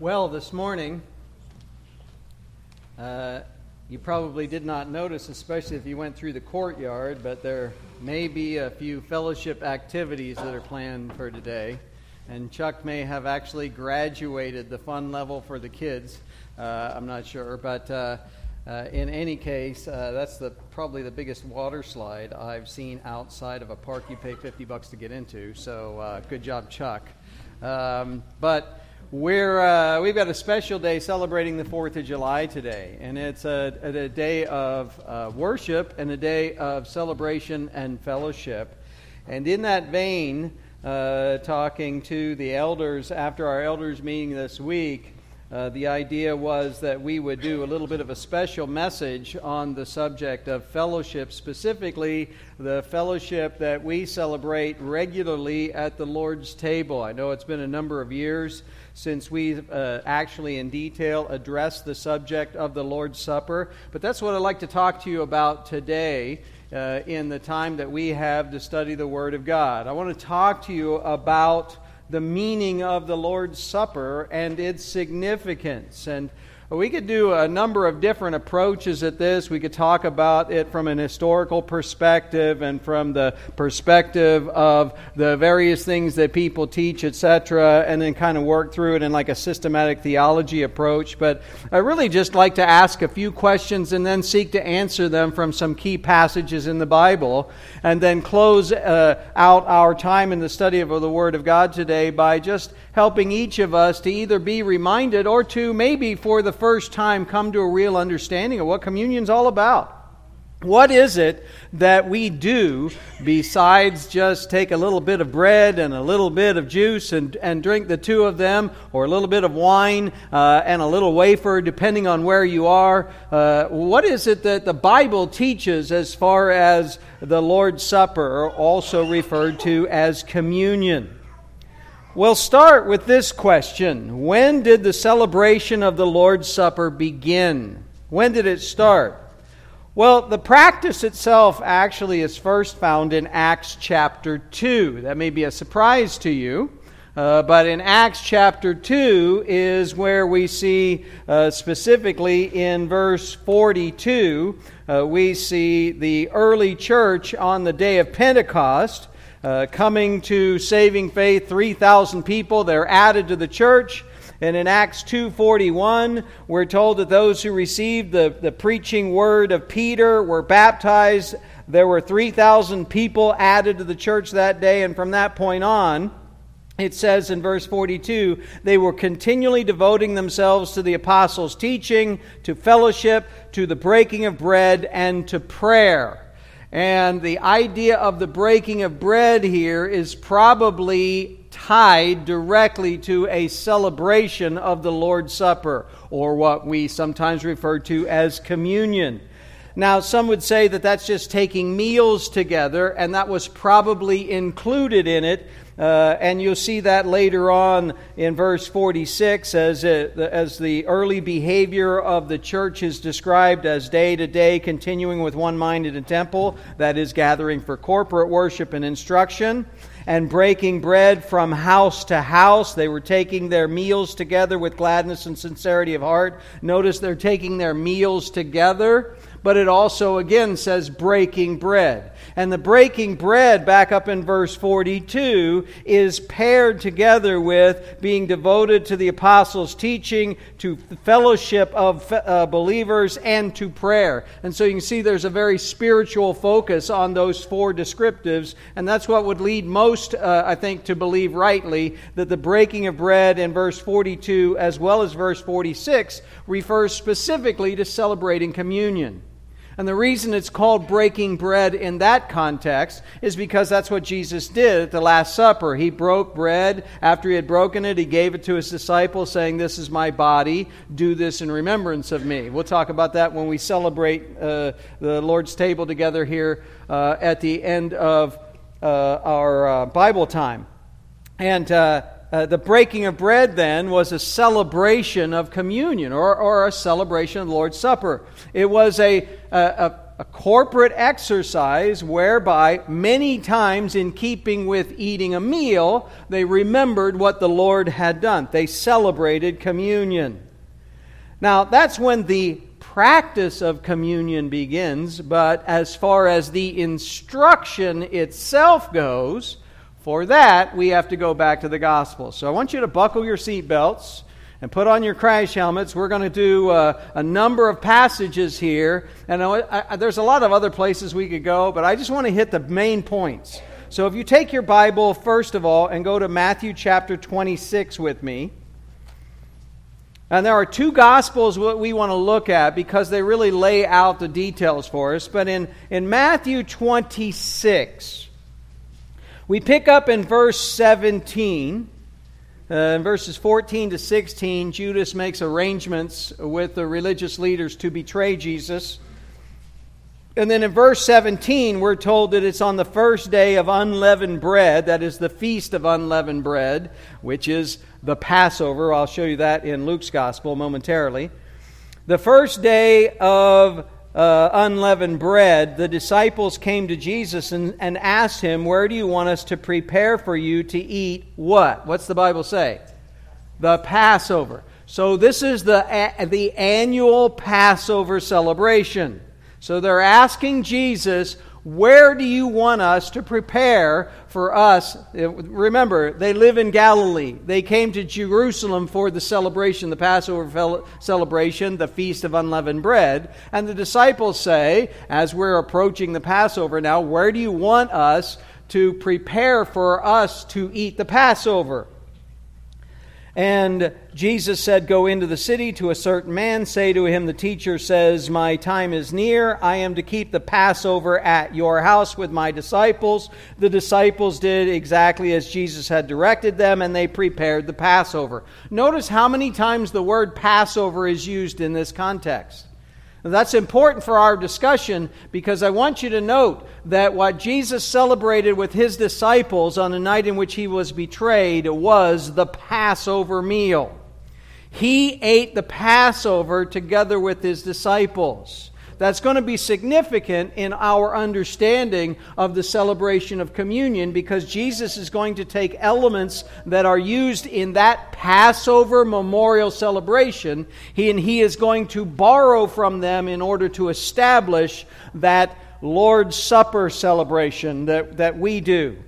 Well, this morning, uh, you probably did not notice, especially if you went through the courtyard, but there may be a few fellowship activities that are planned for today. And Chuck may have actually graduated the fun level for the kids. Uh, I'm not sure. But uh, uh in any case, uh, that's the, probably the biggest water slide I've seen outside of a park you pay 50 bucks to get into. So uh, good job, Chuck. Um, but we're, uh, we've got a special day celebrating the 4th of July today, and it's a, a day of uh, worship and a day of celebration and fellowship. And in that vein, uh, talking to the elders after our elders meeting this week, uh, the idea was that we would do a little bit of a special message on the subject of fellowship, specifically the fellowship that we celebrate regularly at the Lord's table. I know it's been a number of years since we've uh, actually in detail addressed the subject of the Lord's Supper, but that's what I'd like to talk to you about today. Uh, in the time that we have to study the Word of God, I want to talk to you about the meaning of the Lord's Supper and its significance. And we could do a number of different approaches at this. We could talk about it from an historical perspective and from the perspective of the various things that people teach, etc., and then kind of work through it in like a systematic theology approach. But I really just like to ask a few questions and then seek to answer them from some key passages in the Bible, and then close uh, out our time in the study of the Word of God today by just helping each of us to either be reminded or to maybe for the first time come to a real understanding of what communion's all about. What is it that we do besides just take a little bit of bread and a little bit of juice and, and drink the two of them, or a little bit of wine uh, and a little wafer, depending on where you are? Uh, what is it that the Bible teaches as far as the Lord's Supper, also referred to as communion? We'll start with this question When did the celebration of the Lord's Supper begin? When did it start? Well, the practice itself actually is first found in Acts chapter 2. That may be a surprise to you. Uh, but in Acts chapter 2 is where we see, uh, specifically in verse 42, uh, we see the early church on the day of Pentecost uh, coming to saving faith 3000 people they're added to the church. And in acts 2.41 we're told that those who received the, the preaching word of peter were baptized. There were 3000 people added to the church that day. And from that point on it says in verse 42 they were continually devoting themselves to the apostles' teaching, to fellowship, to the breaking of bread, and to prayer. And the idea of the breaking of bread here is probably tied directly to a celebration of the Lord's Supper, or what we sometimes refer to as communion. Now, some would say that that's just taking meals together, and that was probably included in it uh, and you'll see that later on in verse 46 as, it, as the early behavior of the church is described as day to day continuing with one mind in a temple, that is, gathering for corporate worship and instruction, and breaking bread from house to house. They were taking their meals together with gladness and sincerity of heart. Notice they're taking their meals together but it also again says breaking bread. And the breaking bread, back up in verse 42, is paired together with being devoted to the apostles' teaching, to fellowship of uh, believers, and to prayer. And so you can see there's a very spiritual focus on those four descriptives, and that's what would lead most, uh, I think, to believe rightly that the breaking of bread in verse 42 as well as verse 46 refers specifically to celebrating communion. And the reason it's called breaking bread in that context is because that's what Jesus did at the Last Supper. He broke bread. After he had broken it, he gave it to his disciples, saying, This is my body. Do this in remembrance of me. We'll talk about that when we celebrate uh, the Lord's table together here uh, at the end of uh, our uh, Bible time. And uh, the breaking of bread then was a celebration of communion or, or a celebration of the Lord's Supper. It was a, a, a corporate exercise whereby many times, in keeping with eating a meal, they remembered what the Lord had done. They celebrated communion. Now, that's when the practice of communion begins, but as far as the instruction itself goes, for that we have to go back to the gospel. So I want you to buckle your seatbelts and put on your crash helmets. We're going to do uh, a number of passages here, and I, I, there's a lot of other places we could go, but I just want to hit the main points. So if you take your Bible, first of all, and go to Matthew chapter 26 with me. And there are two gospels we want to look at because they really lay out the details for us. But in, in Matthew 26, we pick up in verse 17. Uh, in verses 14 to 16, Judas makes arrangements with the religious leaders to betray Jesus. And then in verse 17, we're told that it's on the first day of unleavened bread, that is the feast of unleavened bread, which is the Passover. I'll show you that in Luke's gospel momentarily. The first day of uh, unleavened bread, the disciples came to Jesus and, and asked him, Where do you want us to prepare for you to eat what? What's the Bible say? The Passover. So this is the, the annual Passover celebration. So they're asking Jesus, where do you want us to prepare for us? Remember, they live in Galilee. They came to Jerusalem for the celebration, the Passover celebration, the Feast of Unleavened Bread. And the disciples say, as we're approaching the Passover now, where do you want us to prepare for us to eat the Passover? And Jesus said, Go into the city to a certain man, say to him, The teacher says, My time is near. I am to keep the Passover at your house with my disciples. The disciples did exactly as Jesus had directed them, and they prepared the Passover. Notice how many times the word Passover is used in this context. That's important for our discussion because I want you to note that what Jesus celebrated with his disciples on the night in which he was betrayed was the Passover meal. He ate the Passover together with his disciples that's going to be significant in our understanding of the celebration of communion because Jesus is going to take elements that are used in that Passover memorial celebration he, and he is going to borrow from them in order to establish that Lord's Supper celebration that, that we do.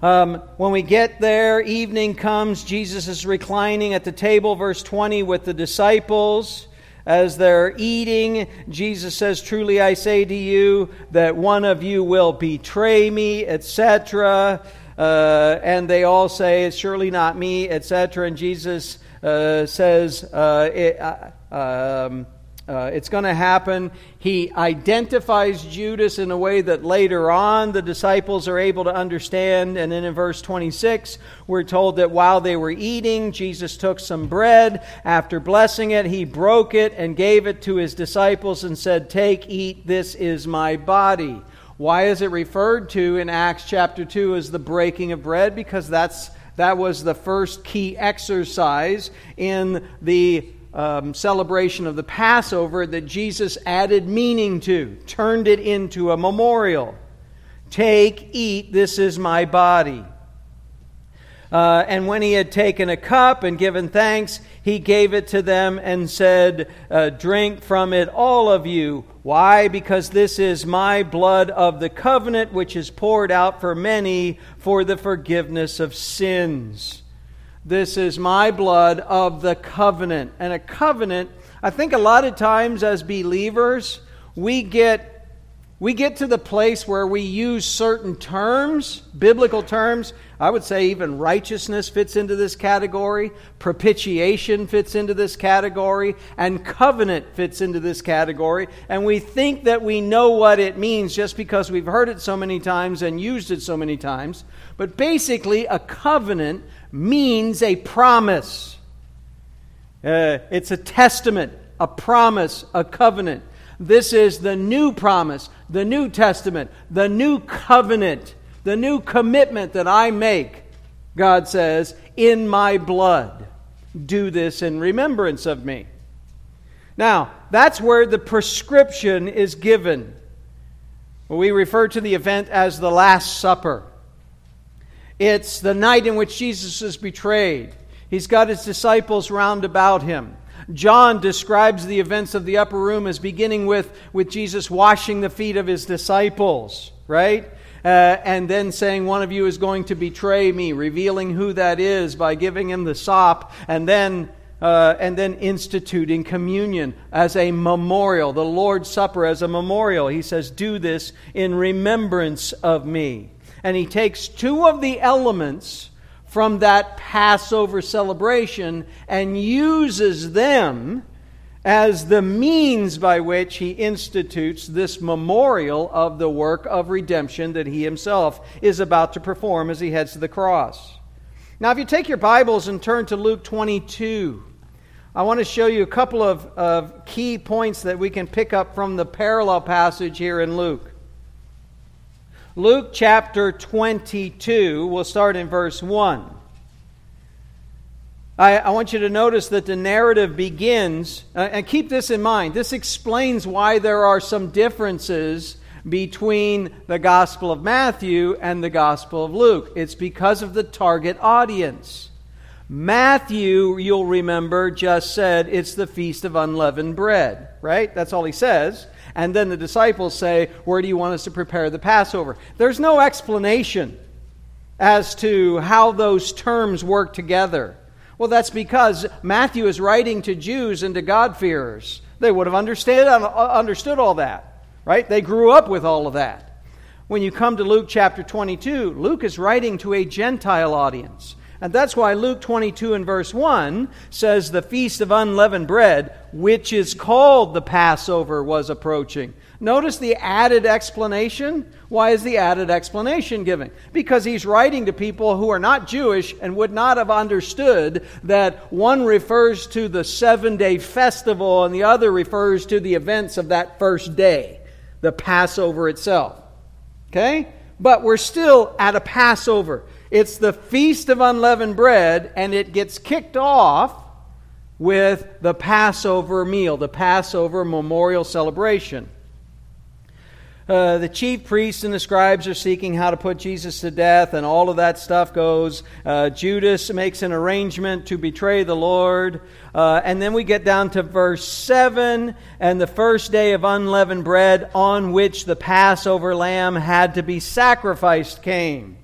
Um, when we get there, evening comes. Jesus is reclining at the table, verse 20, with the disciples as they're eating, Jesus says, Truly I say to you that one of you will betray me, etc. Uh, and they all say, It's surely not me, etc. And Jesus uh, says, uh, it, uh, um, uh, it's going to happen. He identifies Judas in a way that later on the disciples are able to understand. And then in verse 26, we're told that while they were eating, Jesus took some bread. After blessing it, he broke it and gave it to his disciples and said, Take, eat, this is my body. Why is it referred to in Acts chapter 2 as the breaking of bread? Because that's that was the first key exercise in the um, celebration of the Passover that Jesus added meaning to, turned it into a memorial. Take, eat, this is my body. Uh, and when he had taken a cup and given thanks, he gave it to them and said, uh, Drink from it, all of you. Why? Because this is my blood of the covenant, which is poured out for many for the forgiveness of sins. This is my blood of the covenant. And a covenant, I think a lot of times as believers, we get we get to the place where we use certain terms, biblical terms. I would say even righteousness fits into this category, propitiation fits into this category, and covenant fits into this category. And we think that we know what it means just because we've heard it so many times and used it so many times. But basically, a covenant means a promise. Uh, it's a testament, a promise, a covenant. This is the new promise, the new testament, the new covenant, the new commitment that I make, God says, in my blood. Do this in remembrance of me. Now, that's where the prescription is given. We refer to the event as the Last Supper. It's the night in which Jesus is betrayed. He's got his disciples round about him. John describes the events of the upper room as beginning with, with Jesus washing the feet of his disciples, right? Uh, and then saying, One of you is going to betray me, revealing who that is by giving him the sop, and then uh, and then instituting communion as a memorial, the Lord's Supper as a memorial. He says, Do this in remembrance of me. And he takes two of the elements from that Passover celebration and uses them as the means by which he institutes this memorial of the work of redemption that he himself is about to perform as he heads to the cross. Now, if you take your Bibles and turn to Luke 22, I want to show you a couple of, of key points that we can pick up from the parallel passage here in Luke. Luke chapter 22, we'll start in verse 1. I, I, want you to notice that the narrative begins, uh, and keep this in mind. This explains why there are some differences between the Gospel of Matthew and the Gospel of Luke. It's because of the target audience. Matthew, you'll remember, just said it's the Feast of Unleavened Bread, right? That's all he says. And then the disciples say, Where do you want us to prepare the Passover? There's no explanation as to how those terms work together. Well, that's because Matthew is writing to Jews and to God-fearers. They would have understood, uh, understood all that, right? They grew up with all of that. When you come to Luke chapter 22, Luke is writing to a Gentile audience. And that's why Luke 22 and verse 1 says the feast of unleavened bread, which is called the Passover, was approaching. Notice the added explanation. Why is the added explanation given? Because he's writing to people who are not Jewish and would not have understood that one refers to the seven day festival and the other refers to the events of that first day, the Passover itself. Okay? But we're still at a Passover. It's the Feast of Unleavened Bread, and it gets kicked off with the Passover meal, the Passover memorial celebration. Uh, the chief priests and the scribes are seeking how to put Jesus to death, and all of that stuff goes. Uh, Judas makes an arrangement to betray the Lord. Uh, and then we get down to verse 7 and the first day of unleavened bread on which the Passover lamb had to be sacrificed came.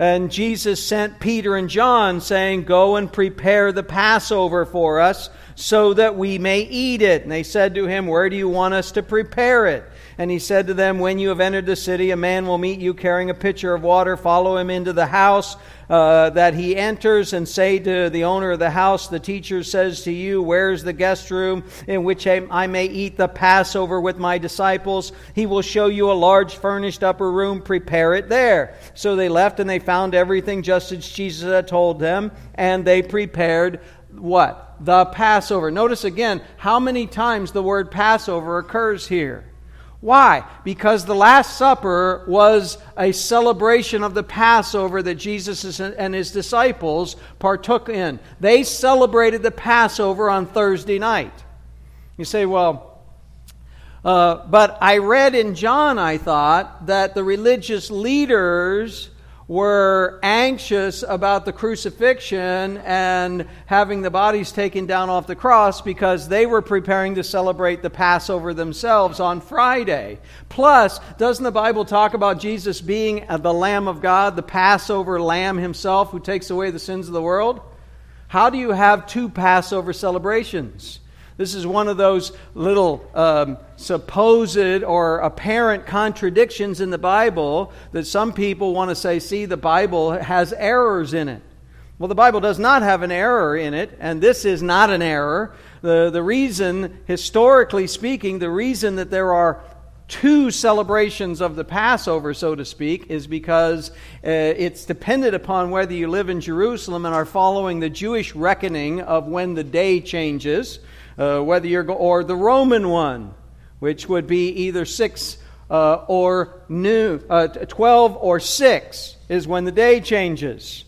And Jesus sent Peter and John, saying, Go and prepare the Passover for us, so that we may eat it. And they said to him, Where do you want us to prepare it? And he said to them, When you have entered the city, a man will meet you carrying a pitcher of water. Follow him into the house uh, that he enters, and say to the owner of the house, The teacher says to you, Where's the guest room in which I may eat the Passover with my disciples? He will show you a large furnished upper room. Prepare it there. So they left, and they found everything just as Jesus had told them, and they prepared what? The Passover. Notice again how many times the word Passover occurs here. Why? Because the Last Supper was a celebration of the Passover that Jesus and his disciples partook in. They celebrated the Passover on Thursday night. You say, well, uh, but I read in John, I thought, that the religious leaders were anxious about the crucifixion and having the bodies taken down off the cross because they were preparing to celebrate the Passover themselves on Friday. Plus, doesn't the Bible talk about Jesus being the Lamb of God, the Passover Lamb himself who takes away the sins of the world? How do you have two Passover celebrations? This is one of those little um, supposed or apparent contradictions in the Bible that some people want to say, see, the Bible has errors in it. Well, the Bible does not have an error in it, and this is not an error. The, the reason, historically speaking, the reason that there are two celebrations of the Passover, so to speak, is because uh, it's dependent upon whether you live in Jerusalem and are following the Jewish reckoning of when the day changes uh, whether you're go- or the Roman one, which would be either six uh, or new, uh, twelve or six is when the day changes.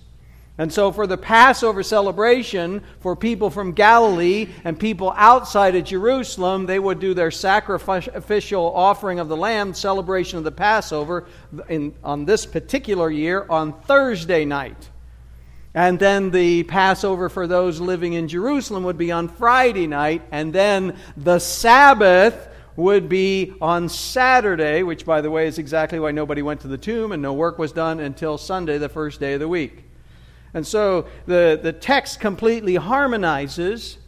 And so, for the Passover celebration, for people from Galilee and people outside of Jerusalem, they would do their sacrificial offering of the lamb, celebration of the Passover, in, on this particular year on Thursday night. And then the Passover for those living in Jerusalem would be on Friday night. And then the Sabbath would be on Saturday, which, by the way, is exactly why nobody went to the tomb and no work was done until Sunday, the first day of the week. And so the, the text completely harmonizes.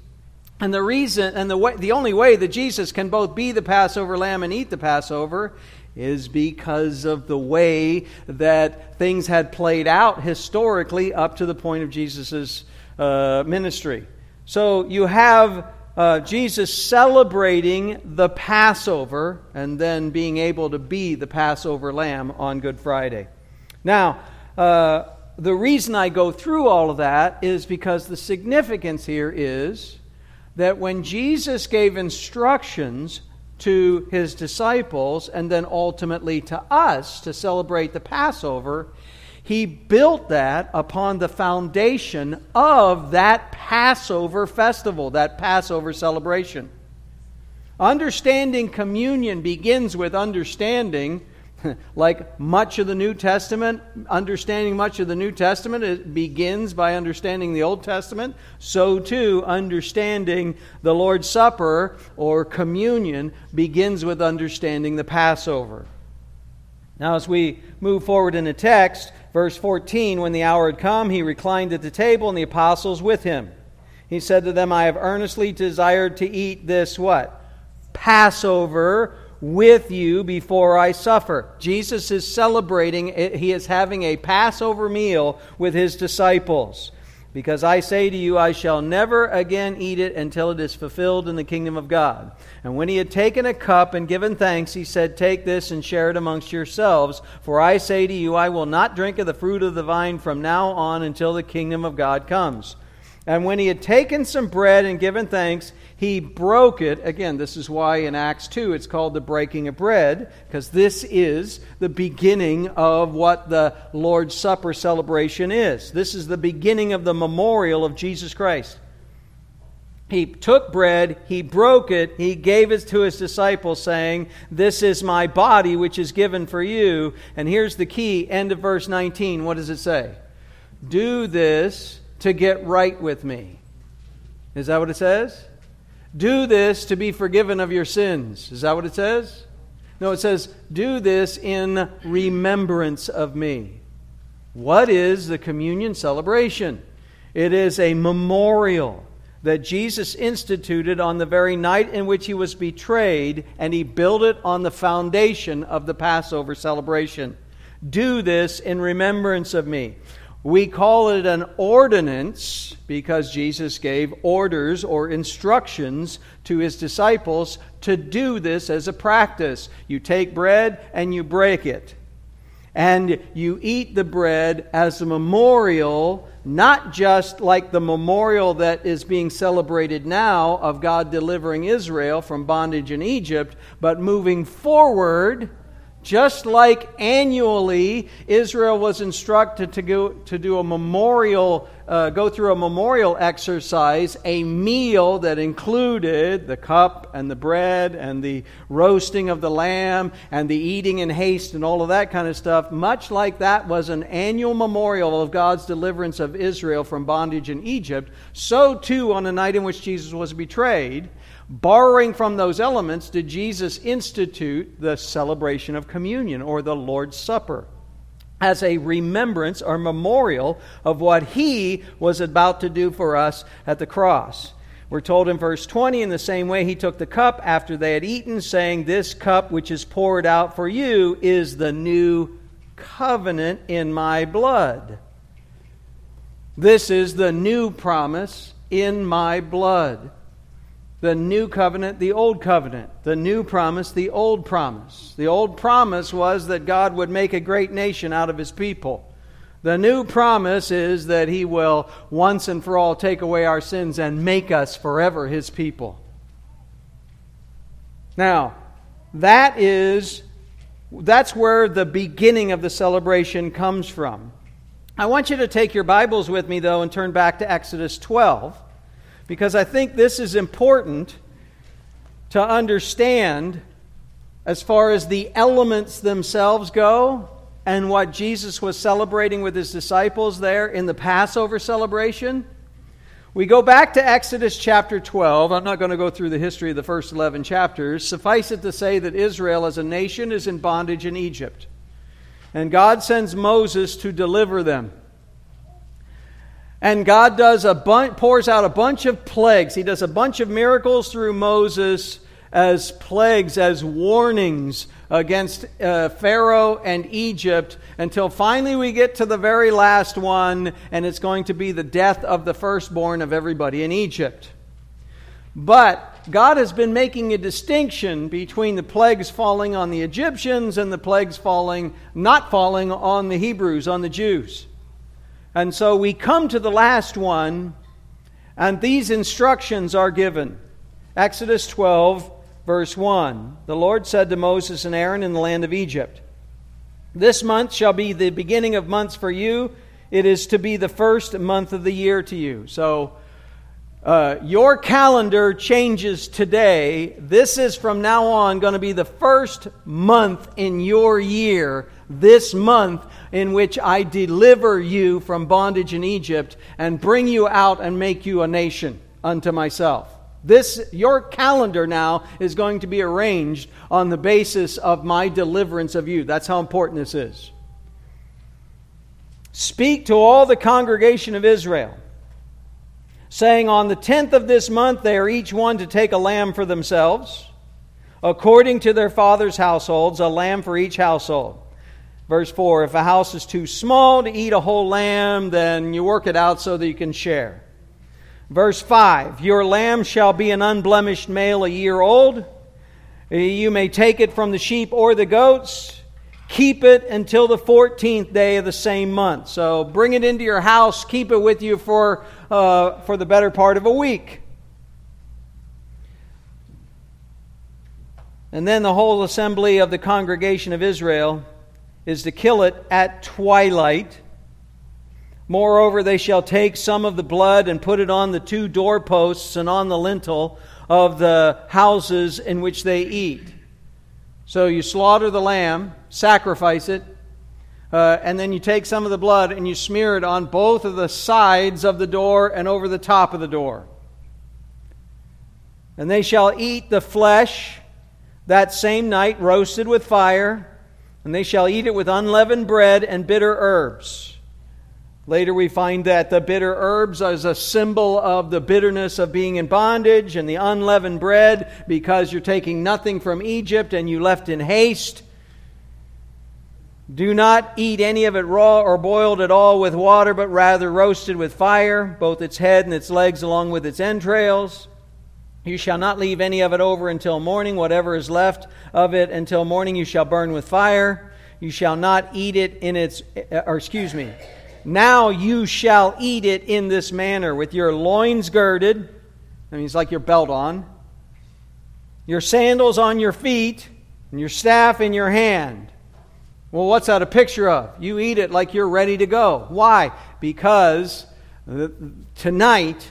And the reason, and the, way, the only way that Jesus can both be the Passover lamb and eat the Passover is because of the way that things had played out historically up to the point of Jesus' uh, ministry. So you have uh, Jesus celebrating the Passover and then being able to be the Passover lamb on Good Friday. Now, uh, the reason I go through all of that is because the significance here is that when Jesus gave instructions to his disciples and then ultimately to us to celebrate the Passover, he built that upon the foundation of that Passover festival, that Passover celebration. Understanding communion begins with understanding like much of the New Testament, understanding much of the New Testament it begins by understanding the Old Testament. So too, understanding the Lord's Supper or communion begins with understanding the Passover. Now, as we move forward in the text, verse 14, when the hour had come, he reclined at the table and the apostles with him. He said to them, I have earnestly desired to eat this what? Passover with you before I suffer. Jesus is celebrating, he is having a Passover meal with his disciples. Because I say to you, I shall never again eat it until it is fulfilled in the kingdom of God. And when he had taken a cup and given thanks, he said, Take this and share it amongst yourselves. For I say to you, I will not drink of the fruit of the vine from now on until the kingdom of God comes. And when he had taken some bread and given thanks, he broke it. Again, this is why in Acts 2 it's called the breaking of bread, because this is the beginning of what the Lord's Supper celebration is. This is the beginning of the memorial of Jesus Christ. He took bread, he broke it, he gave it to his disciples, saying, This is my body, which is given for you. And here's the key end of verse 19. What does it say? Do this to get right with me. Is that what it says? Do this to be forgiven of your sins. Is that what it says? No, it says, Do this in remembrance of me. What is the communion celebration? It is a memorial that Jesus instituted on the very night in which he was betrayed, and he built it on the foundation of the Passover celebration. Do this in remembrance of me. We call it an ordinance because Jesus gave orders or instructions to his disciples to do this as a practice. You take bread and you break it. And you eat the bread as a memorial, not just like the memorial that is being celebrated now of God delivering Israel from bondage in Egypt, but moving forward just like annually Israel was instructed to go to do a memorial, uh, go through a memorial exercise, a meal that included the cup and the bread and the roasting of the lamb and the eating in haste and all of that kind of stuff. Much like that was an annual memorial of God's deliverance of Israel from bondage in Egypt, so too on the night in which Jesus was betrayed Borrowing from those elements, did Jesus institute the celebration of communion or the Lord's Supper as a remembrance or memorial of what he was about to do for us at the cross. We're told in verse 20, in the same way, he took the cup after they had eaten, saying, This cup which is poured out for you is the new covenant in my blood. This is the new promise in my blood the new covenant, the old covenant, the new promise, the old promise. The old promise was that God would make a great nation out of his people. The new promise is that he will once and for all take away our sins and make us forever his people. Now, that is that's where the beginning of the celebration comes from. I want you to take your Bibles with me, though, and turn back to Exodus 12, because I think this is important to understand as far as the elements themselves go and what Jesus was celebrating with his disciples there in the Passover celebration. We go back to Exodus chapter 12. I'm not going to go through the history of the first 11 chapters. Suffice it to say that Israel as a nation is in bondage in Egypt. And God sends Moses to deliver them. And God does a pours out a bunch of plagues. He does a bunch of miracles through Moses as plagues, as warnings against uh, Pharaoh and Egypt until finally we get to the very last one, and it's going to be the death of the firstborn of everybody in Egypt. But God has been making a distinction between the plagues falling on the Egyptians and the plagues falling, not falling on the Hebrews, on the Jews. And so we come to the last one, and these instructions are given. Exodus 12, verse 1. The Lord said to Moses and Aaron in the land of Egypt, This month shall be the beginning of months for you. It is to be the first month of the year to you. So, uh, your calendar changes today. This is from now on going to be the first month in your year, this month in which I deliver you from bondage in Egypt and bring you out and make you a nation unto myself. This, your calendar now is going to be arranged on the basis of my deliverance of you. That's how important this is. Speak to all the congregation of Israel, saying, On the tenth of this month they are each one to take a lamb for themselves, according to their father's households, a lamb for each household. Verse 4 If a house is too small to eat a whole lamb, then you work it out so that you can share. Verse 5 Your lamb shall be an unblemished male a year old. You may take it from the sheep or the goats. Keep it until the 14th day of the same month. So bring it into your house, keep it with you for, uh, for the better part of a week. And then the whole assembly of the congregation of Israel is to kill it at twilight Moreover, they shall take some of the blood and put it on the two doorposts and on the lintel of the houses in which they eat. So you slaughter the lamb, sacrifice it, uh, and then you take some of the blood and you smear it on both of the sides of the door and over the top of the door. And they shall eat the flesh that same night, roasted with fire, and they shall eat it with unleavened bread and bitter herbs. Later, we find that the bitter herbs is a symbol of the bitterness of being in bondage, and the unleavened bread because you're taking nothing from Egypt and you left in haste. Do not eat any of it raw or boiled at all with water, but rather roasted with fire, both its head and its legs along with its entrails. You shall not leave any of it over until morning. Whatever is left of it until morning you shall burn with fire. You shall not eat it in its, or excuse me, now you shall eat it in this manner, with your loins girded. That means like your belt on. Your sandals on your feet, and your staff in your hand. Well, what's that a picture of? You eat it like you're ready to go. Why? Because tonight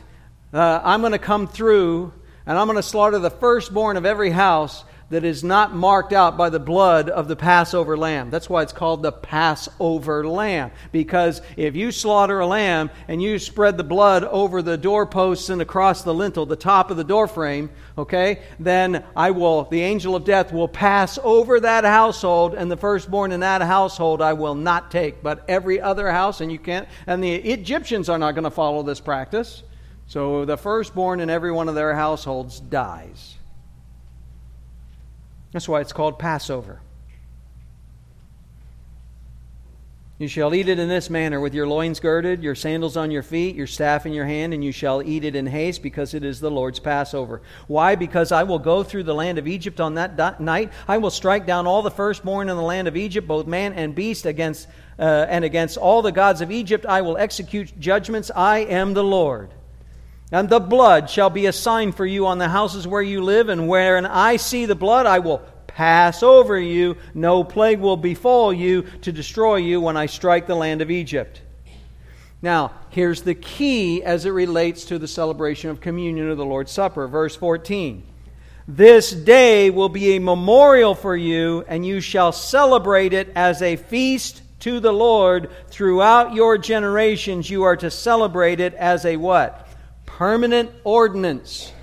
uh, I'm going to come through and I'm going to slaughter the firstborn of every house that is not marked out by the blood of the Passover lamb. That's why it's called the Passover lamb. Because if you slaughter a lamb and you spread the blood over the doorposts and across the lintel, the top of the doorframe, okay, then I will, the angel of death will pass over that household, and the firstborn in that household I will not take. But every other house, and you can't, and the Egyptians are not going to follow this practice. So the firstborn in every one of their households dies. That's why it's called Passover. You shall eat it in this manner, with your loins girded, your sandals on your feet, your staff in your hand, and you shall eat it in haste, because it is the Lord's Passover. Why? Because I will go through the land of Egypt on that night. I will strike down all the firstborn in the land of Egypt, both man and beast, against uh, and against all the gods of Egypt. I will execute judgments. I am the Lord. And the blood shall be a sign for you on the houses where you live, and wherein I see the blood, I will pass over you. No plague will befall you to destroy you when I strike the land of Egypt. Now, here's the key as it relates to the celebration of communion of the Lord's Supper. Verse 14. This day will be a memorial for you, and you shall celebrate it as a feast to the Lord throughout your generations. You are to celebrate it as a what? Permanent ordinance.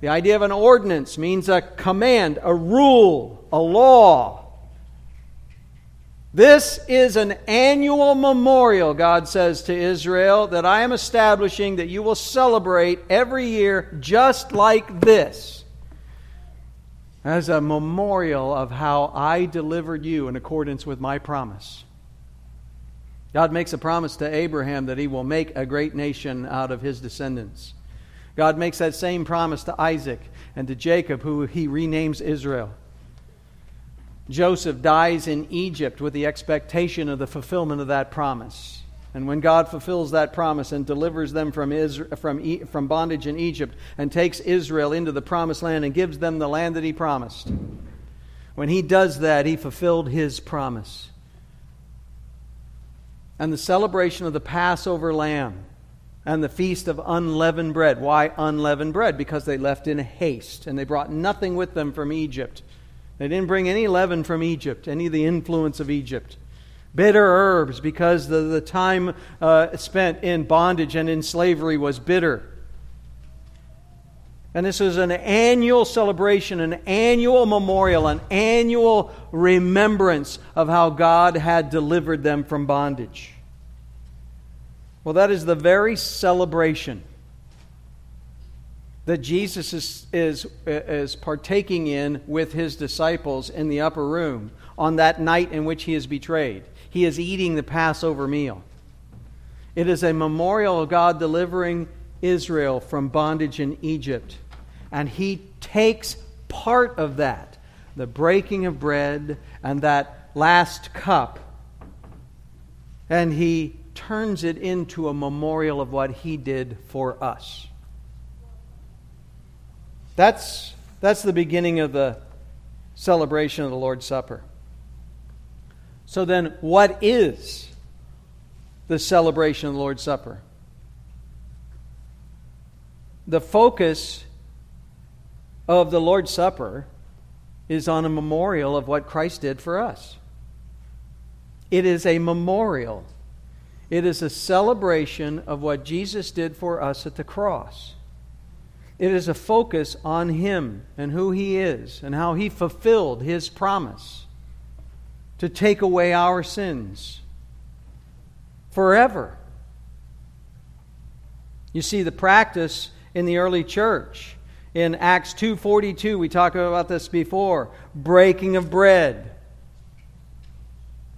The idea of an ordinance means a command, a rule, a law. This is an annual memorial, God says to Israel, that I am establishing that you will celebrate every year just like this. As a memorial of how I delivered you in accordance with my promise. God makes a promise to Abraham that he will make a great nation out of his descendants. God makes that same promise to Isaac and to Jacob, who he renames Israel. Joseph dies in Egypt with the expectation of the fulfillment of that promise. And when God fulfills that promise and delivers them from, Israel, from, from bondage in Egypt and takes Israel into the promised land and gives them the land that he promised, when he does that, he fulfilled his promise. And the celebration of the Passover lamb and the feast of unleavened bread. Why unleavened bread? Because they left in haste and they brought nothing with them from Egypt. They didn't bring any leaven from Egypt, any of the influence of Egypt. Bitter herbs, because the, the time uh, spent in bondage and in slavery was bitter. And this is an annual celebration, an annual memorial, an annual remembrance of how God had delivered them from bondage. Well, that is the very celebration that Jesus is, is, is partaking in with his disciples in the upper room on that night in which he is betrayed. He is eating the Passover meal. It is a memorial of God delivering Israel from bondage in Egypt. And he takes part of that, the breaking of bread and that last cup, and he turns it into a memorial of what he did for us. That's, that's the beginning of the celebration of the Lord's Supper. So then, what is the celebration of the Lord's Supper? The focus of the Lord's Supper is on a memorial of what Christ did for us. It is a memorial. It is a celebration of what Jesus did for us at the cross. It is a focus on Him and who He is and how He fulfilled His promise to take away our sins forever. You see the practice in the early church. In Acts 2:42 we talked about this before, breaking of bread.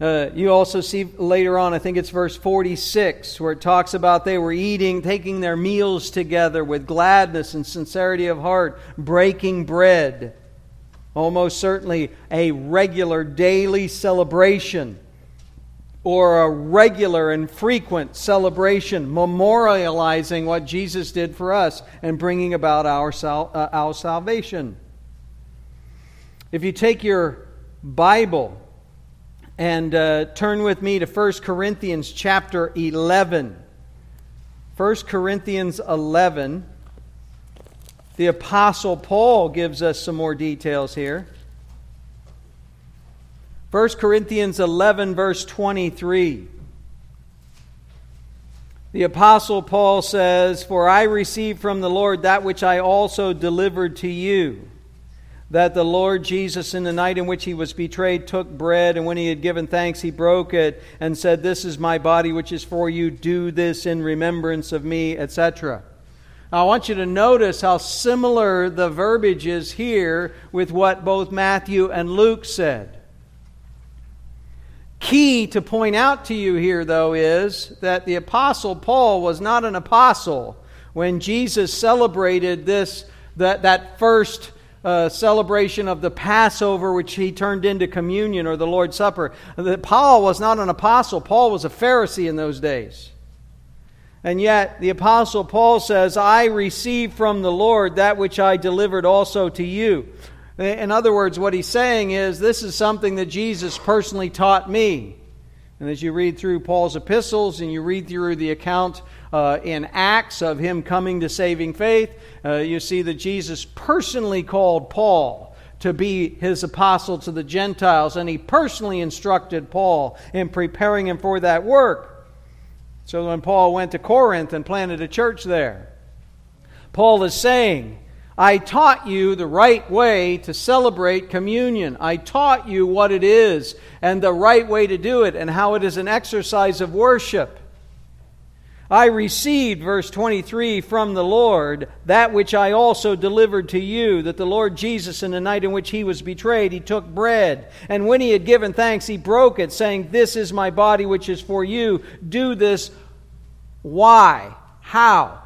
Uh, you also see later on, I think it's verse 46, where it talks about they were eating, taking their meals together with gladness and sincerity of heart, breaking bread. Almost certainly a regular daily celebration or a regular and frequent celebration, memorializing what Jesus did for us and bringing about our, sal- uh, our salvation. If you take your Bible, and uh, turn with me to 1 Corinthians chapter 11. 1 Corinthians 11. The Apostle Paul gives us some more details here. 1 Corinthians 11, verse 23. The Apostle Paul says, For I received from the Lord that which I also delivered to you that the Lord Jesus, in the night in which he was betrayed, took bread, and when he had given thanks, he broke it and said, This is my body, which is for you. Do this in remembrance of me, etc. I want you to notice how similar the verbiage is here with what both Matthew and Luke said. Key to point out to you here, though, is that the Apostle Paul was not an apostle when Jesus celebrated this, that, that first uh, celebration of the Passover, which he turned into communion or the Lord's Supper. That Paul was not an apostle, Paul was a Pharisee in those days. And yet, the Apostle Paul says, I received from the Lord that which I delivered also to you. In other words, what he's saying is, this is something that Jesus personally taught me. And as you read through Paul's epistles and you read through the account uh, in Acts of him coming to saving faith, uh, you see that Jesus personally called Paul to be his apostle to the Gentiles, and he personally instructed Paul in preparing him for that work. So when Paul went to Corinth and planted a church there, Paul is saying, I taught you the right way to celebrate communion. I taught you what it is and the right way to do it and how it is an exercise of worship. I received, verse 23, from the Lord that which I also delivered to you, that the Lord Jesus, in the night in which he was betrayed, he took bread. And when he had given thanks, he broke it, saying, This is my body which is for you. Do this. Why? How?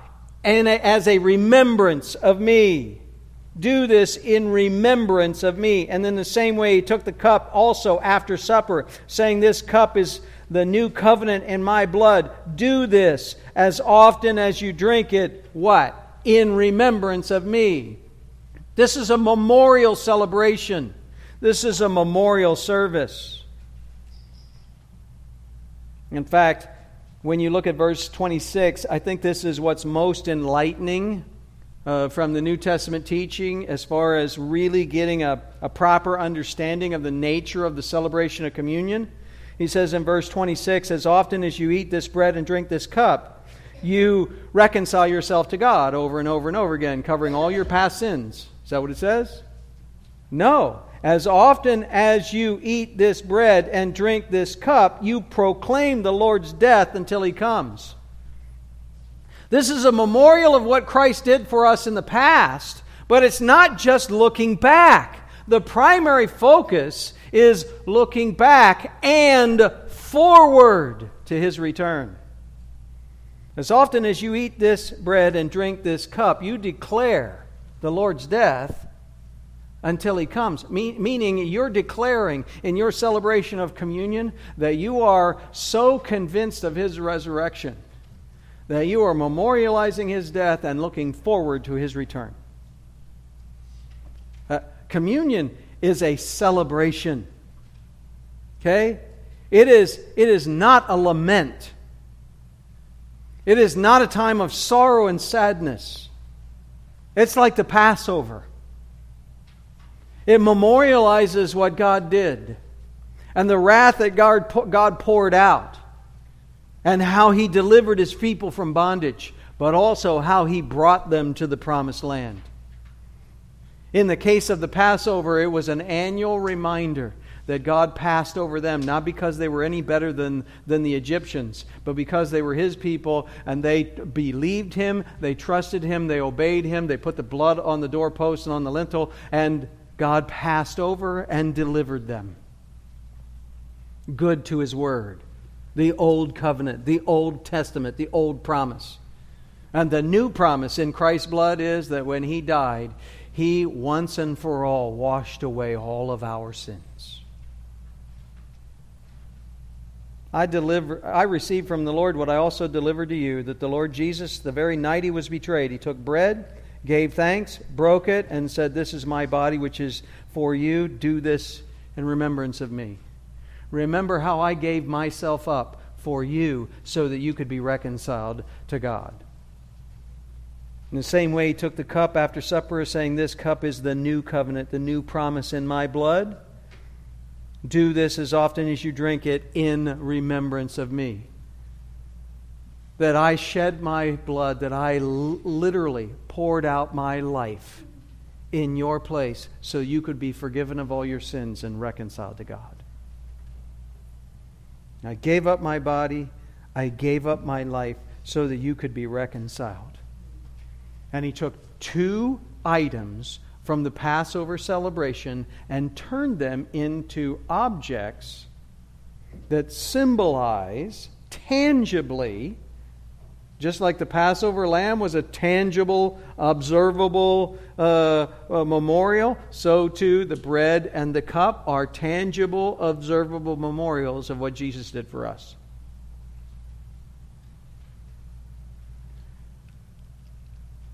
and as a remembrance of me. Do this in remembrance of me. And then the same way he took the cup also after supper, saying, This cup is the new covenant in my blood. Do this as often as you drink it. What? In remembrance of me. This is a memorial celebration. This is a memorial service. In fact, when you look at verse 26, I think this is what's most enlightening uh, from the New Testament teaching as far as really getting a, a proper understanding of the nature of the celebration of communion. He says in verse 26 As often as you eat this bread and drink this cup, you reconcile yourself to God over and over and over again, covering all your past sins. Is that what it says? No. As often as you eat this bread and drink this cup, you proclaim the Lord's death until he comes. This is a memorial of what Christ did for us in the past, but it's not just looking back. The primary focus is looking back and forward to his return. As often as you eat this bread and drink this cup, you declare the Lord's death until he comes. Me- meaning, you're declaring in your celebration of communion that you are so convinced of his resurrection that you are memorializing his death and looking forward to his return. Uh, communion is a celebration. Okay? It is, it is not a lament. It is not a time of sorrow and sadness. It's like the Passover. It memorializes what God did and the wrath that God, God poured out and how he delivered his people from bondage, but also how he brought them to the promised land. In the case of the Passover, it was an annual reminder that God passed over them, not because they were any better than, than the Egyptians, but because they were His people and they believed Him, they trusted Him, they obeyed Him, they put the blood on the doorpost and on the lintel, and God passed over and delivered them. Good to his word. The old covenant, the old testament, the old promise. And the new promise in Christ's blood is that when he died, he once and for all washed away all of our sins. I, deliver, I received from the Lord what I also delivered to you that the Lord Jesus, the very night he was betrayed, he took bread gave thanks, broke it, and said, This is my body, which is for you. Do this in remembrance of me. Remember how I gave myself up for you so that you could be reconciled to God. In the same way, he took the cup after supper, saying, This cup is the new covenant, the new promise in my blood. Do this as often as you drink it in remembrance of me that I shed my blood, that I l- literally poured out my life in your place so you could be forgiven of all your sins and reconciled to God. I gave up my body, I gave up my life so that you could be reconciled. And he took two items from the Passover celebration and turned them into objects that symbolize tangibly just like the Passover lamb was a tangible, observable uh, uh, memorial, so too the bread and the cup are tangible, observable memorials of what Jesus did for us.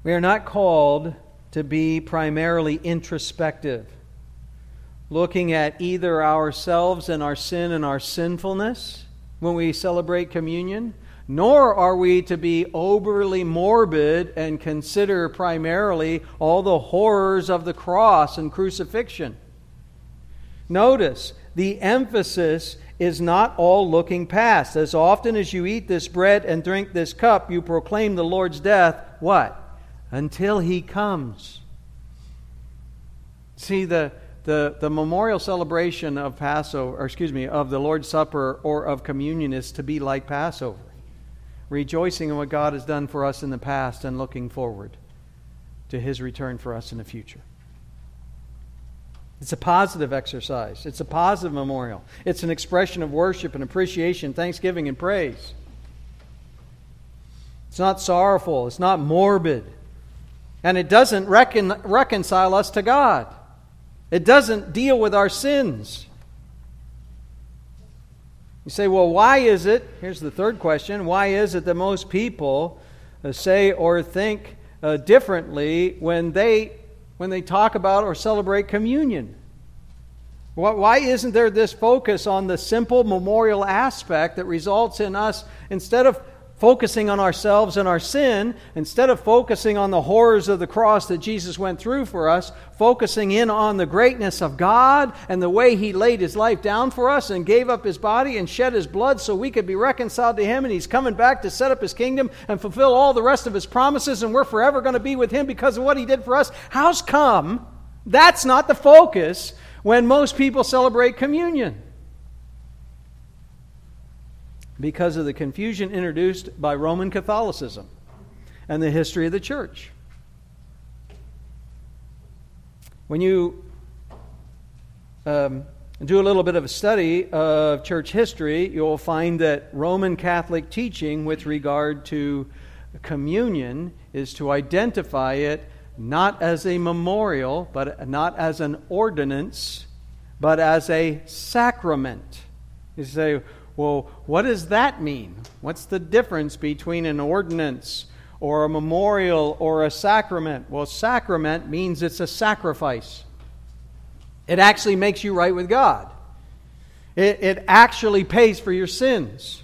We are not called to be primarily introspective, looking at either ourselves and our sin and our sinfulness when we celebrate communion, nor are we to be overly morbid and consider primarily all the horrors of the cross and crucifixion. Notice, the emphasis is not all looking past. As often as you eat this bread and drink this cup, you proclaim the Lord's death, what? Until he comes. See, the, the, the memorial celebration of Passover, or excuse me, of the Lord's Supper or of communion is to be like Passover, rejoicing in what God has done for us in the past and looking forward to his return for us in the future. It's a positive exercise. It's a positive memorial. It's an expression of worship and appreciation, thanksgiving and praise. It's not sorrowful. It's not morbid. And it doesn't recon- reconcile us to God. It doesn't deal with our sins. You say, well, why is it? Here's the third question why is it that most people uh, say or think uh, differently when they when they talk about or celebrate communion. Why isn't there this focus on the simple memorial aspect that results in us, instead of focusing on ourselves and our sin, instead of focusing on the horrors of the cross that Jesus went through for us, focusing in on the greatness of God and the way He laid His life down for us and gave up His body and shed His blood so we could be reconciled to Him and He's coming back to set up His kingdom and fulfill all the rest of His promises and we're forever going to be with Him because of what He did for us. How's come? That's not the focus when most people celebrate communion because of the confusion introduced by Roman Catholicism and the history of the church. When you um, do a little bit of a study of church history, you'll find that Roman Catholic teaching with regard to communion is to identify it not as a memorial, but not as an ordinance, but as a sacrament. You say, well, what does that mean? What's the difference between an ordinance or a memorial or a sacrament? Well, sacrament means it's a sacrifice. It actually makes you right with God. It, it actually pays for your sins.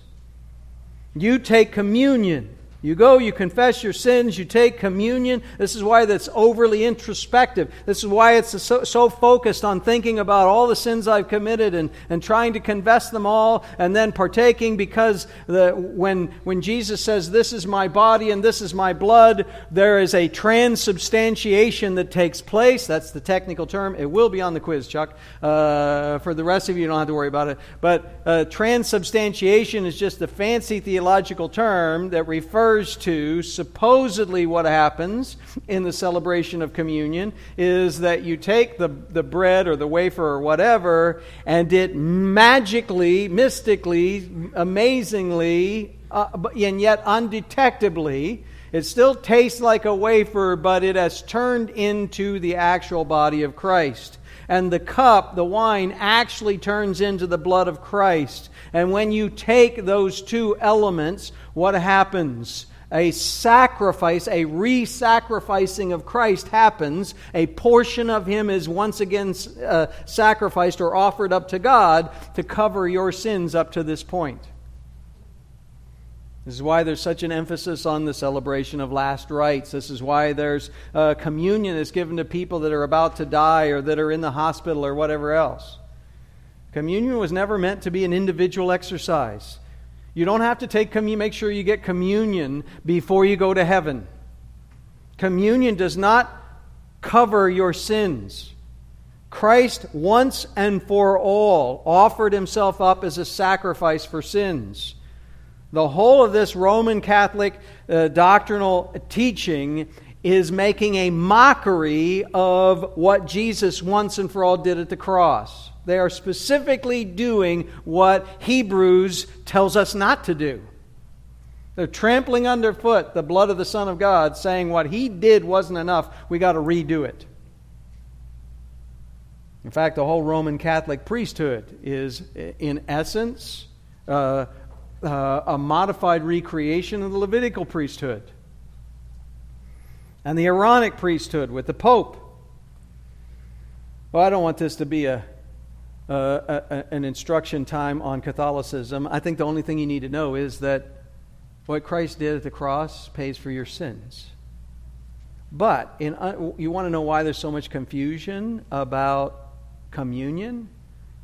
You take communion. You go, you confess your sins, you take communion. This is why that's overly introspective. This is why it's so, so, focused on thinking about all the sins I've committed and, and trying to confess them all and then partaking because the, when, when Jesus says, This is my body and this is my blood, there is a transubstantiation that takes place. That's the technical term. It will be on the quiz, Chuck. Uh, for the rest of you, you don't have to worry about it. But uh, transubstantiation is just a fancy theological term that refers refers to supposedly what happens in the celebration of communion is that you take the, the bread or the wafer or whatever, and it magically, mystically, amazingly, uh, and yet undetectably, it still tastes like a wafer, but it has turned into the actual body of Christ. And the cup, the wine, actually turns into the blood of Christ. And when you take those two elements, what happens? A sacrifice, a re sacrificing of Christ happens. A portion of Him is once again uh, sacrificed or offered up to God to cover your sins up to this point. This is why there's such an emphasis on the celebration of last rites. This is why there's uh, communion that's given to people that are about to die or that are in the hospital or whatever else. Communion was never meant to be an individual exercise. You don't have to take communion, make sure you get communion before you go to heaven. Communion does not cover your sins. Christ once and for all offered himself up as a sacrifice for sins. The whole of this Roman Catholic uh, doctrinal teaching is making a mockery of what Jesus once and for all did at the cross. They are specifically doing what Hebrews tells us not to do. They're trampling underfoot the blood of the Son of God, saying what he did wasn't enough. We got to redo it. In fact, the whole Roman Catholic priesthood is, in essence, uh, uh, a modified recreation of the Levitical priesthood and the Aaronic priesthood with the Pope. Well, I don't want this to be a uh, a, an instruction time on Catholicism. I think the only thing you need to know is that what Christ did at the cross pays for your sins. But in, uh, you want to know why there's so much confusion about communion?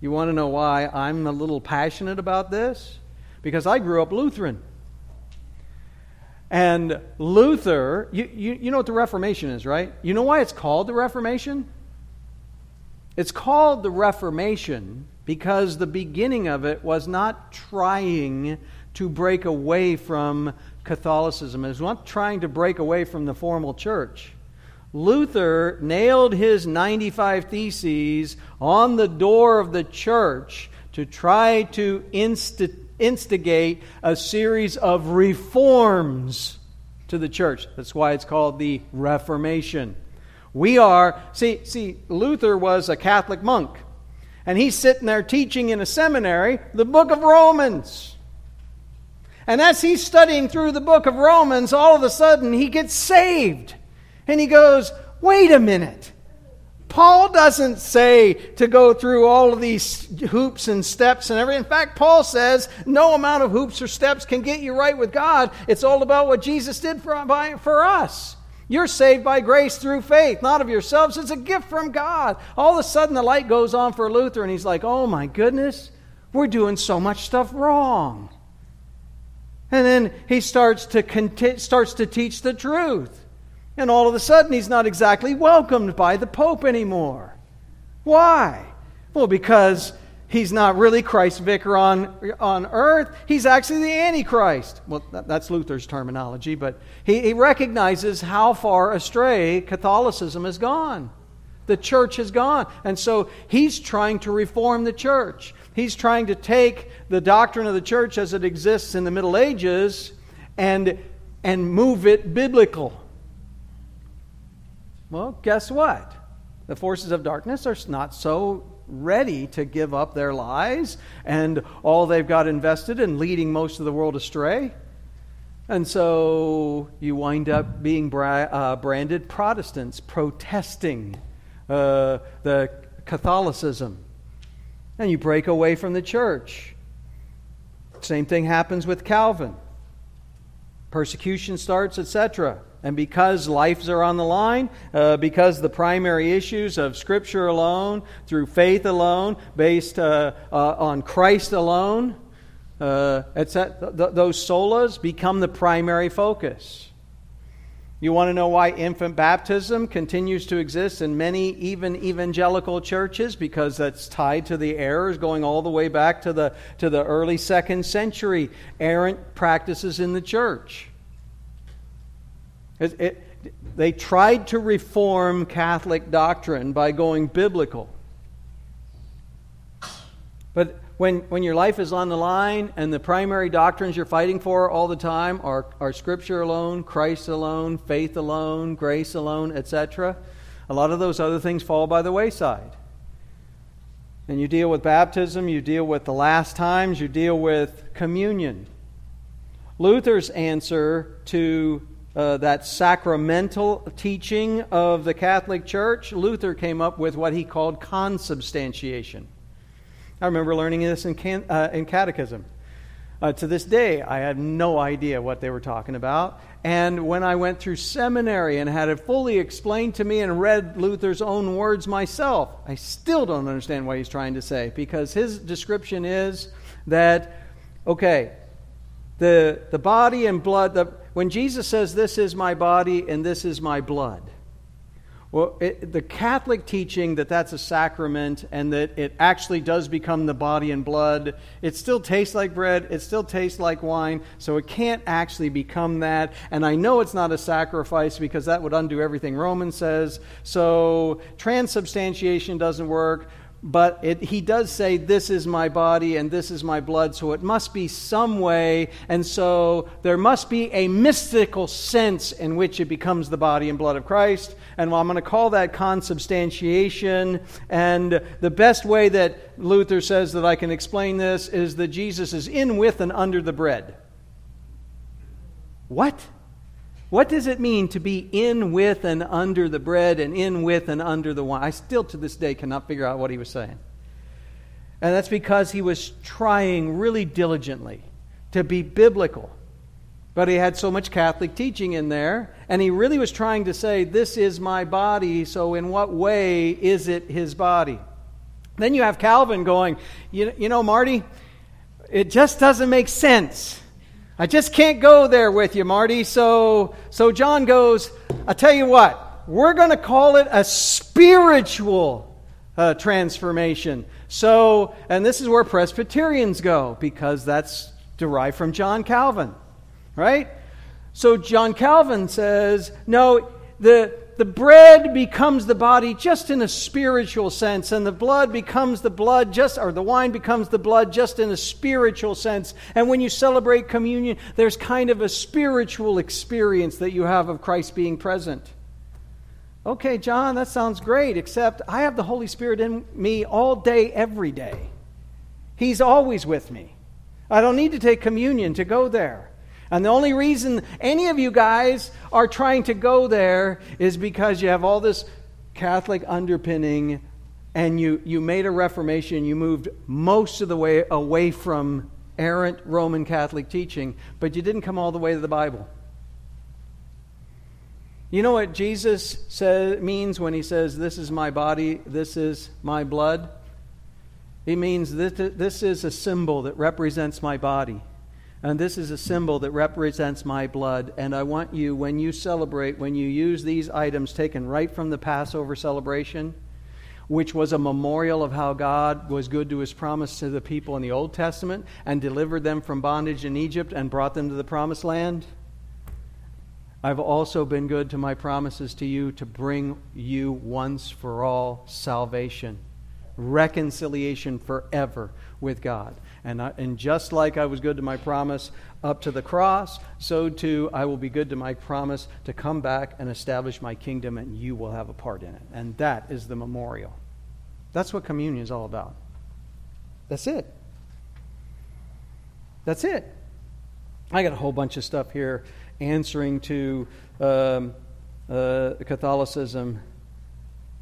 You want to know why I'm a little passionate about this? Because I grew up Lutheran. And Luther, you, you, you know what the Reformation is, right? You know why it's called the Reformation? It's called the Reformation because the beginning of it was not trying to break away from Catholicism. It was not trying to break away from the formal church. Luther nailed his 95 Theses on the door of the church to try to instigate a series of reforms to the church. That's why it's called the Reformation. We are, see, see, Luther was a Catholic monk, and he's sitting there teaching in a seminary the book of Romans. And as he's studying through the book of Romans, all of a sudden he gets saved. And he goes, Wait a minute. Paul doesn't say to go through all of these hoops and steps and everything. In fact, Paul says no amount of hoops or steps can get you right with God. It's all about what Jesus did for, by, for us. You're saved by grace through faith, not of yourselves. It's a gift from God. All of a sudden, the light goes on for Luther, and he's like, oh my goodness, we're doing so much stuff wrong. And then he starts to, conti- starts to teach the truth. And all of a sudden, he's not exactly welcomed by the Pope anymore. Why? Well, because he's not really Christ's vicar on, on earth. He's actually the Antichrist. Well, that, that's Luther's terminology, but he, he recognizes how far astray Catholicism has gone. The church has gone. And so he's trying to reform the church. He's trying to take the doctrine of the church as it exists in the Middle Ages and, and move it biblical. Well, guess what? The forces of darkness are not so ready to give up their lies and all they've got invested in leading most of the world astray. And so you wind up being bra- uh, branded Protestants, protesting uh, the Catholicism. And you break away from the church. Same thing happens with Calvin. Persecution starts, etc. And because lives are on the line, uh, because the primary issues of Scripture alone, through faith alone, based uh, uh, on Christ alone, uh, etc., th- those solas become the primary focus. You want to know why infant baptism continues to exist in many, even evangelical churches? Because that's tied to the errors going all the way back to the, to the early second century errant practices in the church. It, it, they tried to reform Catholic doctrine by going biblical. But when, when your life is on the line and the primary doctrines you're fighting for all the time are, are Scripture alone, Christ alone, faith alone, grace alone, etc., a lot of those other things fall by the wayside. And you deal with baptism, you deal with the last times, you deal with communion. Luther's answer to uh, that sacramental teaching of the Catholic Church, Luther came up with what he called consubstantiation. I remember learning this in, can, uh, in catechism. Uh, to this day, I had no idea what they were talking about. And when I went through seminary and had it fully explained to me and read Luther's own words myself, I still don't understand what he's trying to say because his description is that, okay, the, the body and blood, the, when Jesus says, This is my body and this is my blood, well, it, the Catholic teaching that that's a sacrament and that it actually does become the body and blood, it still tastes like bread, it still tastes like wine, so it can't actually become that. And I know it's not a sacrifice because that would undo everything Romans says. So transubstantiation doesn't work but it, he does say, This is my body and this is my blood, so it must be some way, and so there must be a mystical sense in which it becomes the body and blood of Christ. And well, I'm going to call that consubstantiation. And the best way that Luther says that I can explain this is that Jesus is in with and under the bread. What? What does it mean to be in with and under the bread and in with and under the wine? I still to this day cannot figure out what he was saying. And that's because he was trying really diligently to be biblical. But he had so much Catholic teaching in there, and he really was trying to say, This is my body, so in what way is it his body? Then you have Calvin going, You, you know, Marty, it just doesn't make sense. I just can't go there with you, Marty. So, so John goes, I tell you what, we're going to call it a spiritual uh, transformation. So, and this is where Presbyterians go because that's derived from John Calvin, right? So John Calvin says, no, the, the bread becomes the body just in a spiritual sense, and the blood becomes the blood just, or the wine becomes the blood just in a spiritual sense. And when you celebrate communion, there's kind of a spiritual experience that you have of Christ being present. Okay, John, that sounds great, except I have the Holy Spirit in me all day, every day. He's always with me. I don't need to take communion to go there. And the only reason any of you guys are trying to go there is because you have all this Catholic underpinning and you, you made a reformation. You moved most of the way away from errant Roman Catholic teaching, but you didn't come all the way to the Bible. You know what Jesus says, means when he says, This is my body, this is my blood? He means that this is a symbol that represents my body. And this is a symbol that represents my blood. And I want you, when you celebrate, when you use these items taken right from the Passover celebration, which was a memorial of how God was good to his promise to the people in the Old Testament and delivered them from bondage in Egypt and brought them to the promised land. I've also been good to my promises to you to bring you once for all salvation, reconciliation forever with God. And, I, and just like I was good to my promise up to the cross, so too I will be good to my promise to come back and establish my kingdom, and you will have a part in it. And that is the memorial. That's what communion is all about. That's it. That's it. I got a whole bunch of stuff here answering to um, uh, Catholicism.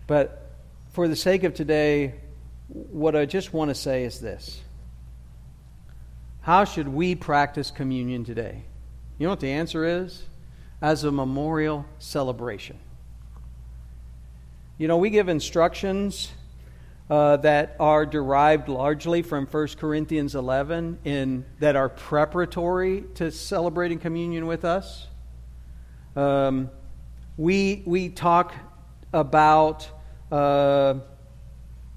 But for the sake of today, what I just want to say is this how should we practice communion today? You know what the answer is? As a memorial celebration. You know, we give instructions uh, that are derived largely from 1 Corinthians 11 in, that are preparatory to celebrating communion with us. Um, we, we talk about uh,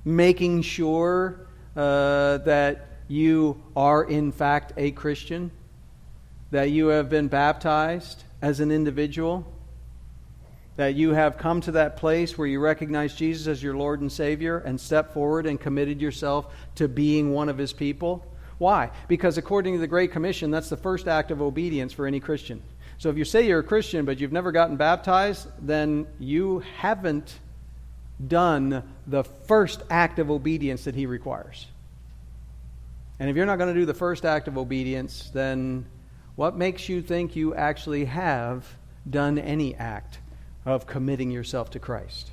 making sure uh, that you are, in fact, a Christian, that you have been baptized as an individual, that you have come to that place where you recognize Jesus as your Lord and Savior and step forward and committed yourself to being one of His people. Why? Because according to the Great Commission, that's the first act of obedience for any Christian. So if you say you're a Christian but you've never gotten baptized, then you haven't done the first act of obedience that He requires. And if you're not going to do the first act of obedience, then what makes you think you actually have done any act of committing yourself to Christ?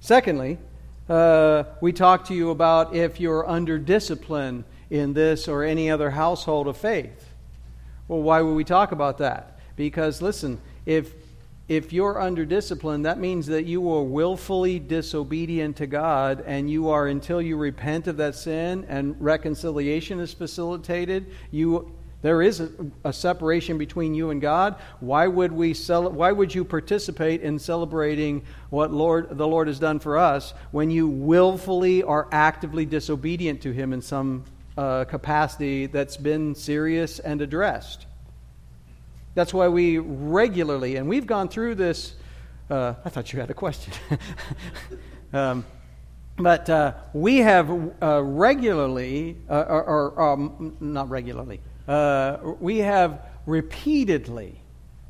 Secondly, uh, we talked to you about if you're under discipline in this or any other household of faith. Well, why would we talk about that? Because, listen, if if you're under discipline, that means that you are willfully disobedient to God, and you are, until you repent of that sin and reconciliation is facilitated, you there is a, a, separation between you and God. Why would we cel- Why would you participate in celebrating what Lord the Lord has done for us when you willfully are actively disobedient to Him in some uh, capacity that's been serious and addressed? That's why we regularly, and we've gone through this. Uh, I thought you had a question. um, but uh, we have uh, regularly, uh, or, or um, not regularly, uh, we have repeatedly,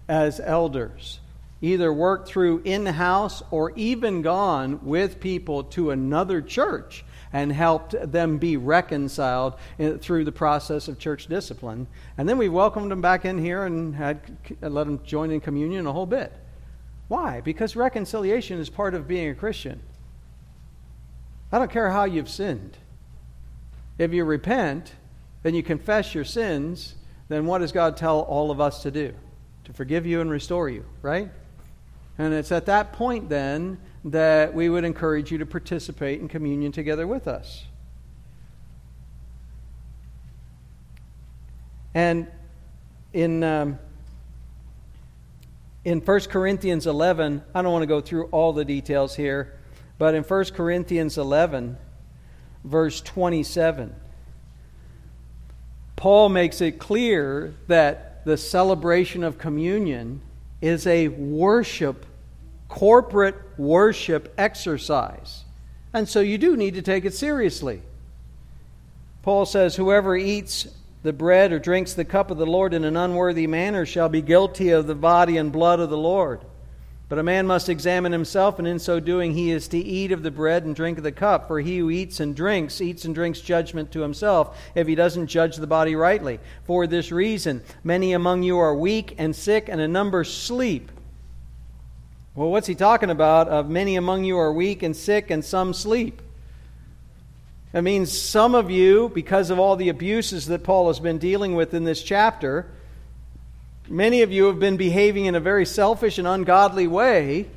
as elders, either worked through in house or even gone with people to another church and helped them be reconciled in, through the process of church discipline. And then we welcomed them back in here and had let them join in communion a whole bit. Why? Because reconciliation is part of being a Christian. I don't care how you've sinned. If you repent, then you confess your sins, then what does God tell all of us to do? To forgive you and restore you, right? And it's at that point then that we would encourage you to participate in communion together with us. And in, um, in 1 Corinthians 11, I don't want to go through all the details here, but in 1 Corinthians 11, verse 27, Paul makes it clear that the celebration of communion is a worship, corporate worship exercise. And so you do need to take it seriously. Paul says, Whoever eats the bread or drinks the cup of the Lord in an unworthy manner shall be guilty of the body and blood of the Lord. But a man must examine himself, and in so doing he is to eat of the bread and drink of the cup. For he who eats and drinks, eats and drinks judgment to himself, if he doesn't judge the body rightly. For this reason, many among you are weak and sick, and a number sleep. Well, what's he talking about? Of many among you are weak and sick, and some sleep. That means some of you, because of all the abuses that Paul has been dealing with in this chapter, many of you have been behaving in a very selfish and ungodly way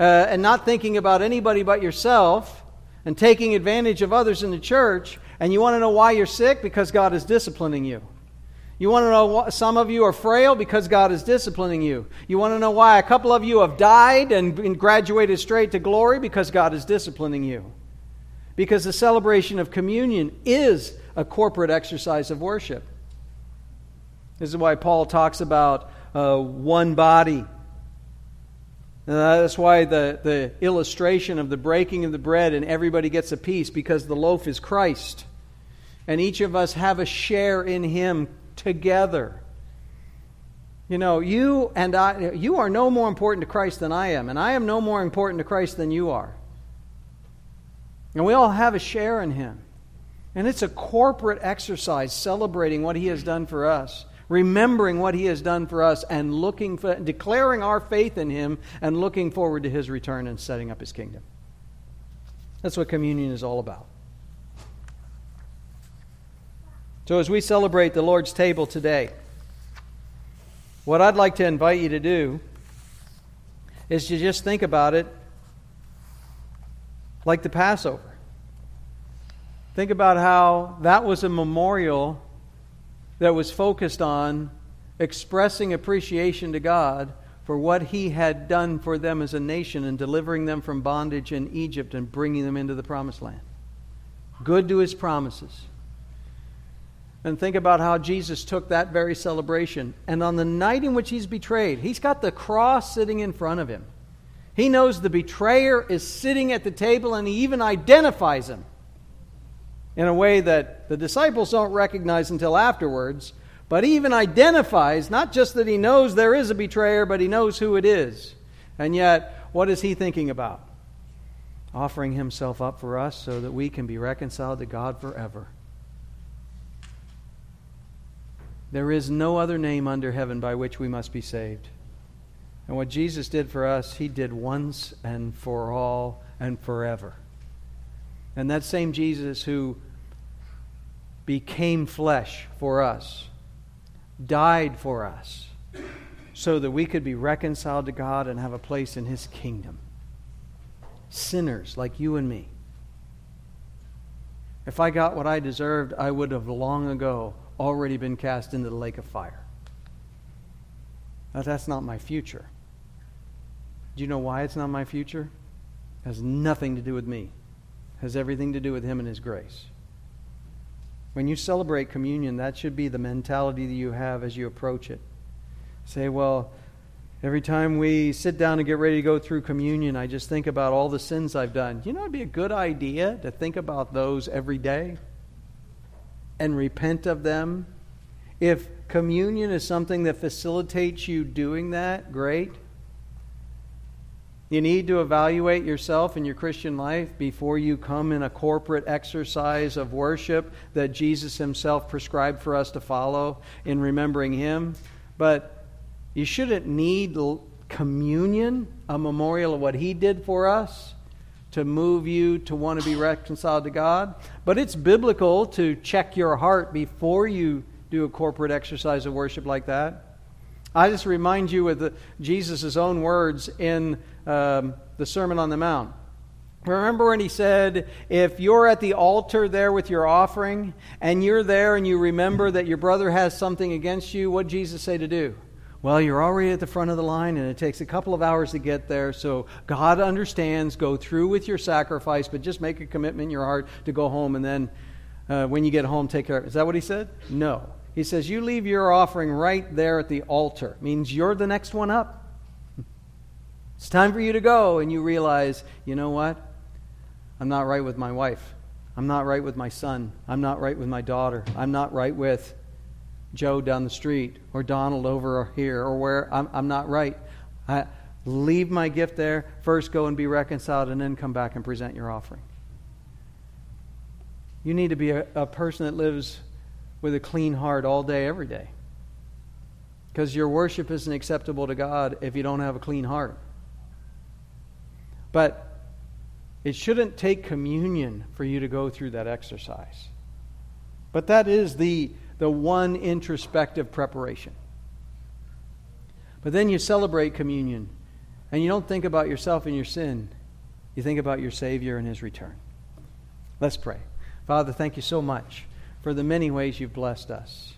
uh, and not thinking about anybody but yourself and taking advantage of others in the church. And you want to know why you're sick? Because God is disciplining you. You want to know why some of you are frail because God is disciplining you. You want to know why a couple of you have died and graduated straight to glory because God is disciplining you because the celebration of communion is a corporate exercise of worship. This is why Paul talks about uh, one body. Uh, that's why the, the illustration of the breaking of the bread and everybody gets a piece because the loaf is Christ. And each of us have a share in Him together. You know, you and I, you are no more important to Christ than I am, and I am no more important to Christ than you are. And we all have a share in Him. And it's a corporate exercise celebrating what He has done for us, remembering what He has done for us, and looking for, declaring our faith in Him and looking forward to His return and setting up His kingdom. That's what communion is all about. So, as we celebrate the Lord's table today, what I'd like to invite you to do is to just think about it like the Passover. Think about how that was a memorial that was focused on expressing appreciation to God for what He had done for them as a nation and delivering them from bondage in Egypt and bringing them into the promised land. Good to His promises. And think about how Jesus took that very celebration. And on the night in which He's betrayed, He's got the cross sitting in front of Him. He knows the betrayer is sitting at the table and he even identifies him in a way that the disciples don't recognize until afterwards. But he even identifies, not just that he knows there is a betrayer, but he knows who it is. And yet, what is he thinking about? Offering himself up for us so that we can be reconciled to God forever. There is no other name under heaven by which we must be saved. And what Jesus did for us, he did once and for all and forever. And that same Jesus who became flesh for us, died for us, so that we could be reconciled to God and have a place in his kingdom. Sinners like you and me. If I got what I deserved, I would have long ago already been cast into the lake of fire. But that's not my future. Do you know why it's not my future? It has nothing to do with me. It has everything to do with Him and His grace. When you celebrate communion, that should be the mentality that you have as you approach it. Say, well, every time we sit down and get ready to go through communion, I just think about all the sins I've done. You know, it'd be a good idea to think about those every day and repent of them. If communion is something that facilitates you doing that, great. You need to evaluate yourself and your Christian life before you come in a corporate exercise of worship that Jesus himself prescribed for us to follow in remembering him. But you shouldn't need communion, a memorial of what he did for us, to move you to want to be reconciled to God. But it's biblical to check your heart before you do a corporate exercise of worship like that. I just remind you with Jesus' own words in um, the Sermon on the Mount. Remember when he said, if you're at the altar there with your offering, and you're there and you remember that your brother has something against you, what Jesus say to do? Well, you're already at the front of the line, and it takes a couple of hours to get there. So God understands. Go through with your sacrifice, but just make a commitment in your heart to go home, and then uh, when you get home, take care. Is that what he said? No. He says you leave your offering right there at the altar. Means you're the next one up. It's time for you to go, and you realize, you know what? I'm not right with my wife. I'm not right with my son. I'm not right with my daughter. I'm not right with Joe down the street or Donald over here or where I'm, I'm not right. I, leave my gift there, first go and be reconciled, and then come back and present your offering. You need to be a, a person that lives with a clean heart all day, every day. Because your worship isn't acceptable to God if you don't have a clean heart. But it shouldn't take communion for you to go through that exercise. But that is the the one introspective preparation. But then you celebrate communion, and you don't think about yourself and your sin. You think about your Savior and His return. Let's pray. Father, thank you so much for the many ways you've blessed us.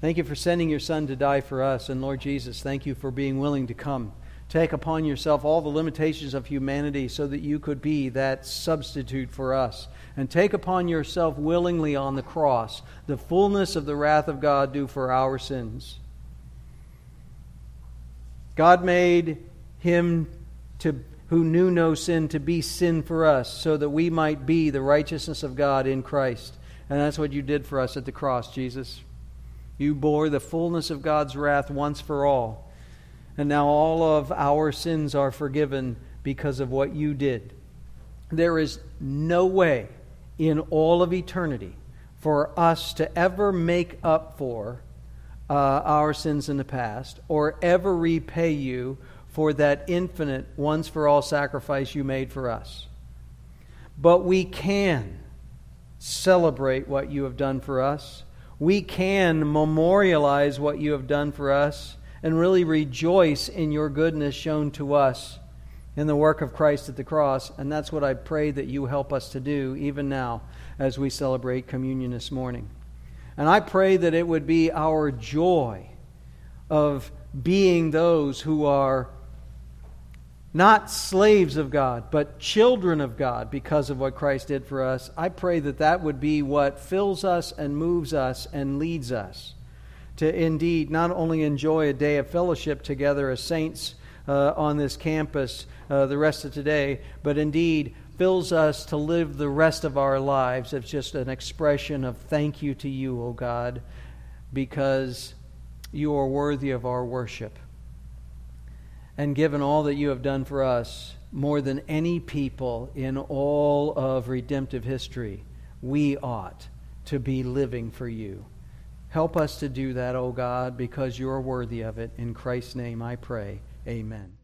Thank you for sending your Son to die for us. And Lord Jesus, thank you for being willing to come take upon yourself all the limitations of humanity so that you could be that substitute for us. And take upon yourself willingly on the cross the fullness of the wrath of God due for our sins. God made him to who knew no sin to be sin for us so that we might be the righteousness of God in Christ. And that's what you did for us at the cross, Jesus. You bore the fullness of God's wrath once for all and now all of our sins are forgiven because of what you did. There is no way in all of eternity for us to ever make up for uh, our sins in the past or ever repay you for that infinite, once for all sacrifice you made for us. But we can celebrate what you have done for us. We can memorialize what you have done for us and really rejoice in your goodness shown to us in the work of Christ at the cross. And that's what I pray that you help us to do even now as we celebrate communion this morning. And I pray that it would be our joy of being those who are not slaves of God, but children of God because of what Christ did for us. I pray that that would be what fills us and moves us and leads us to indeed not only enjoy a day of fellowship together as saints uh, on this campus uh, the rest of today, but indeed fills us to live the rest of our lives as just an expression of thank you to you, O God, because you are worthy of our worship. And given all that you have done for us, more than any people in all of redemptive history, we ought to be living for you. Help us to do that, O God, because you are worthy of it. In Christ's name I pray. Amen.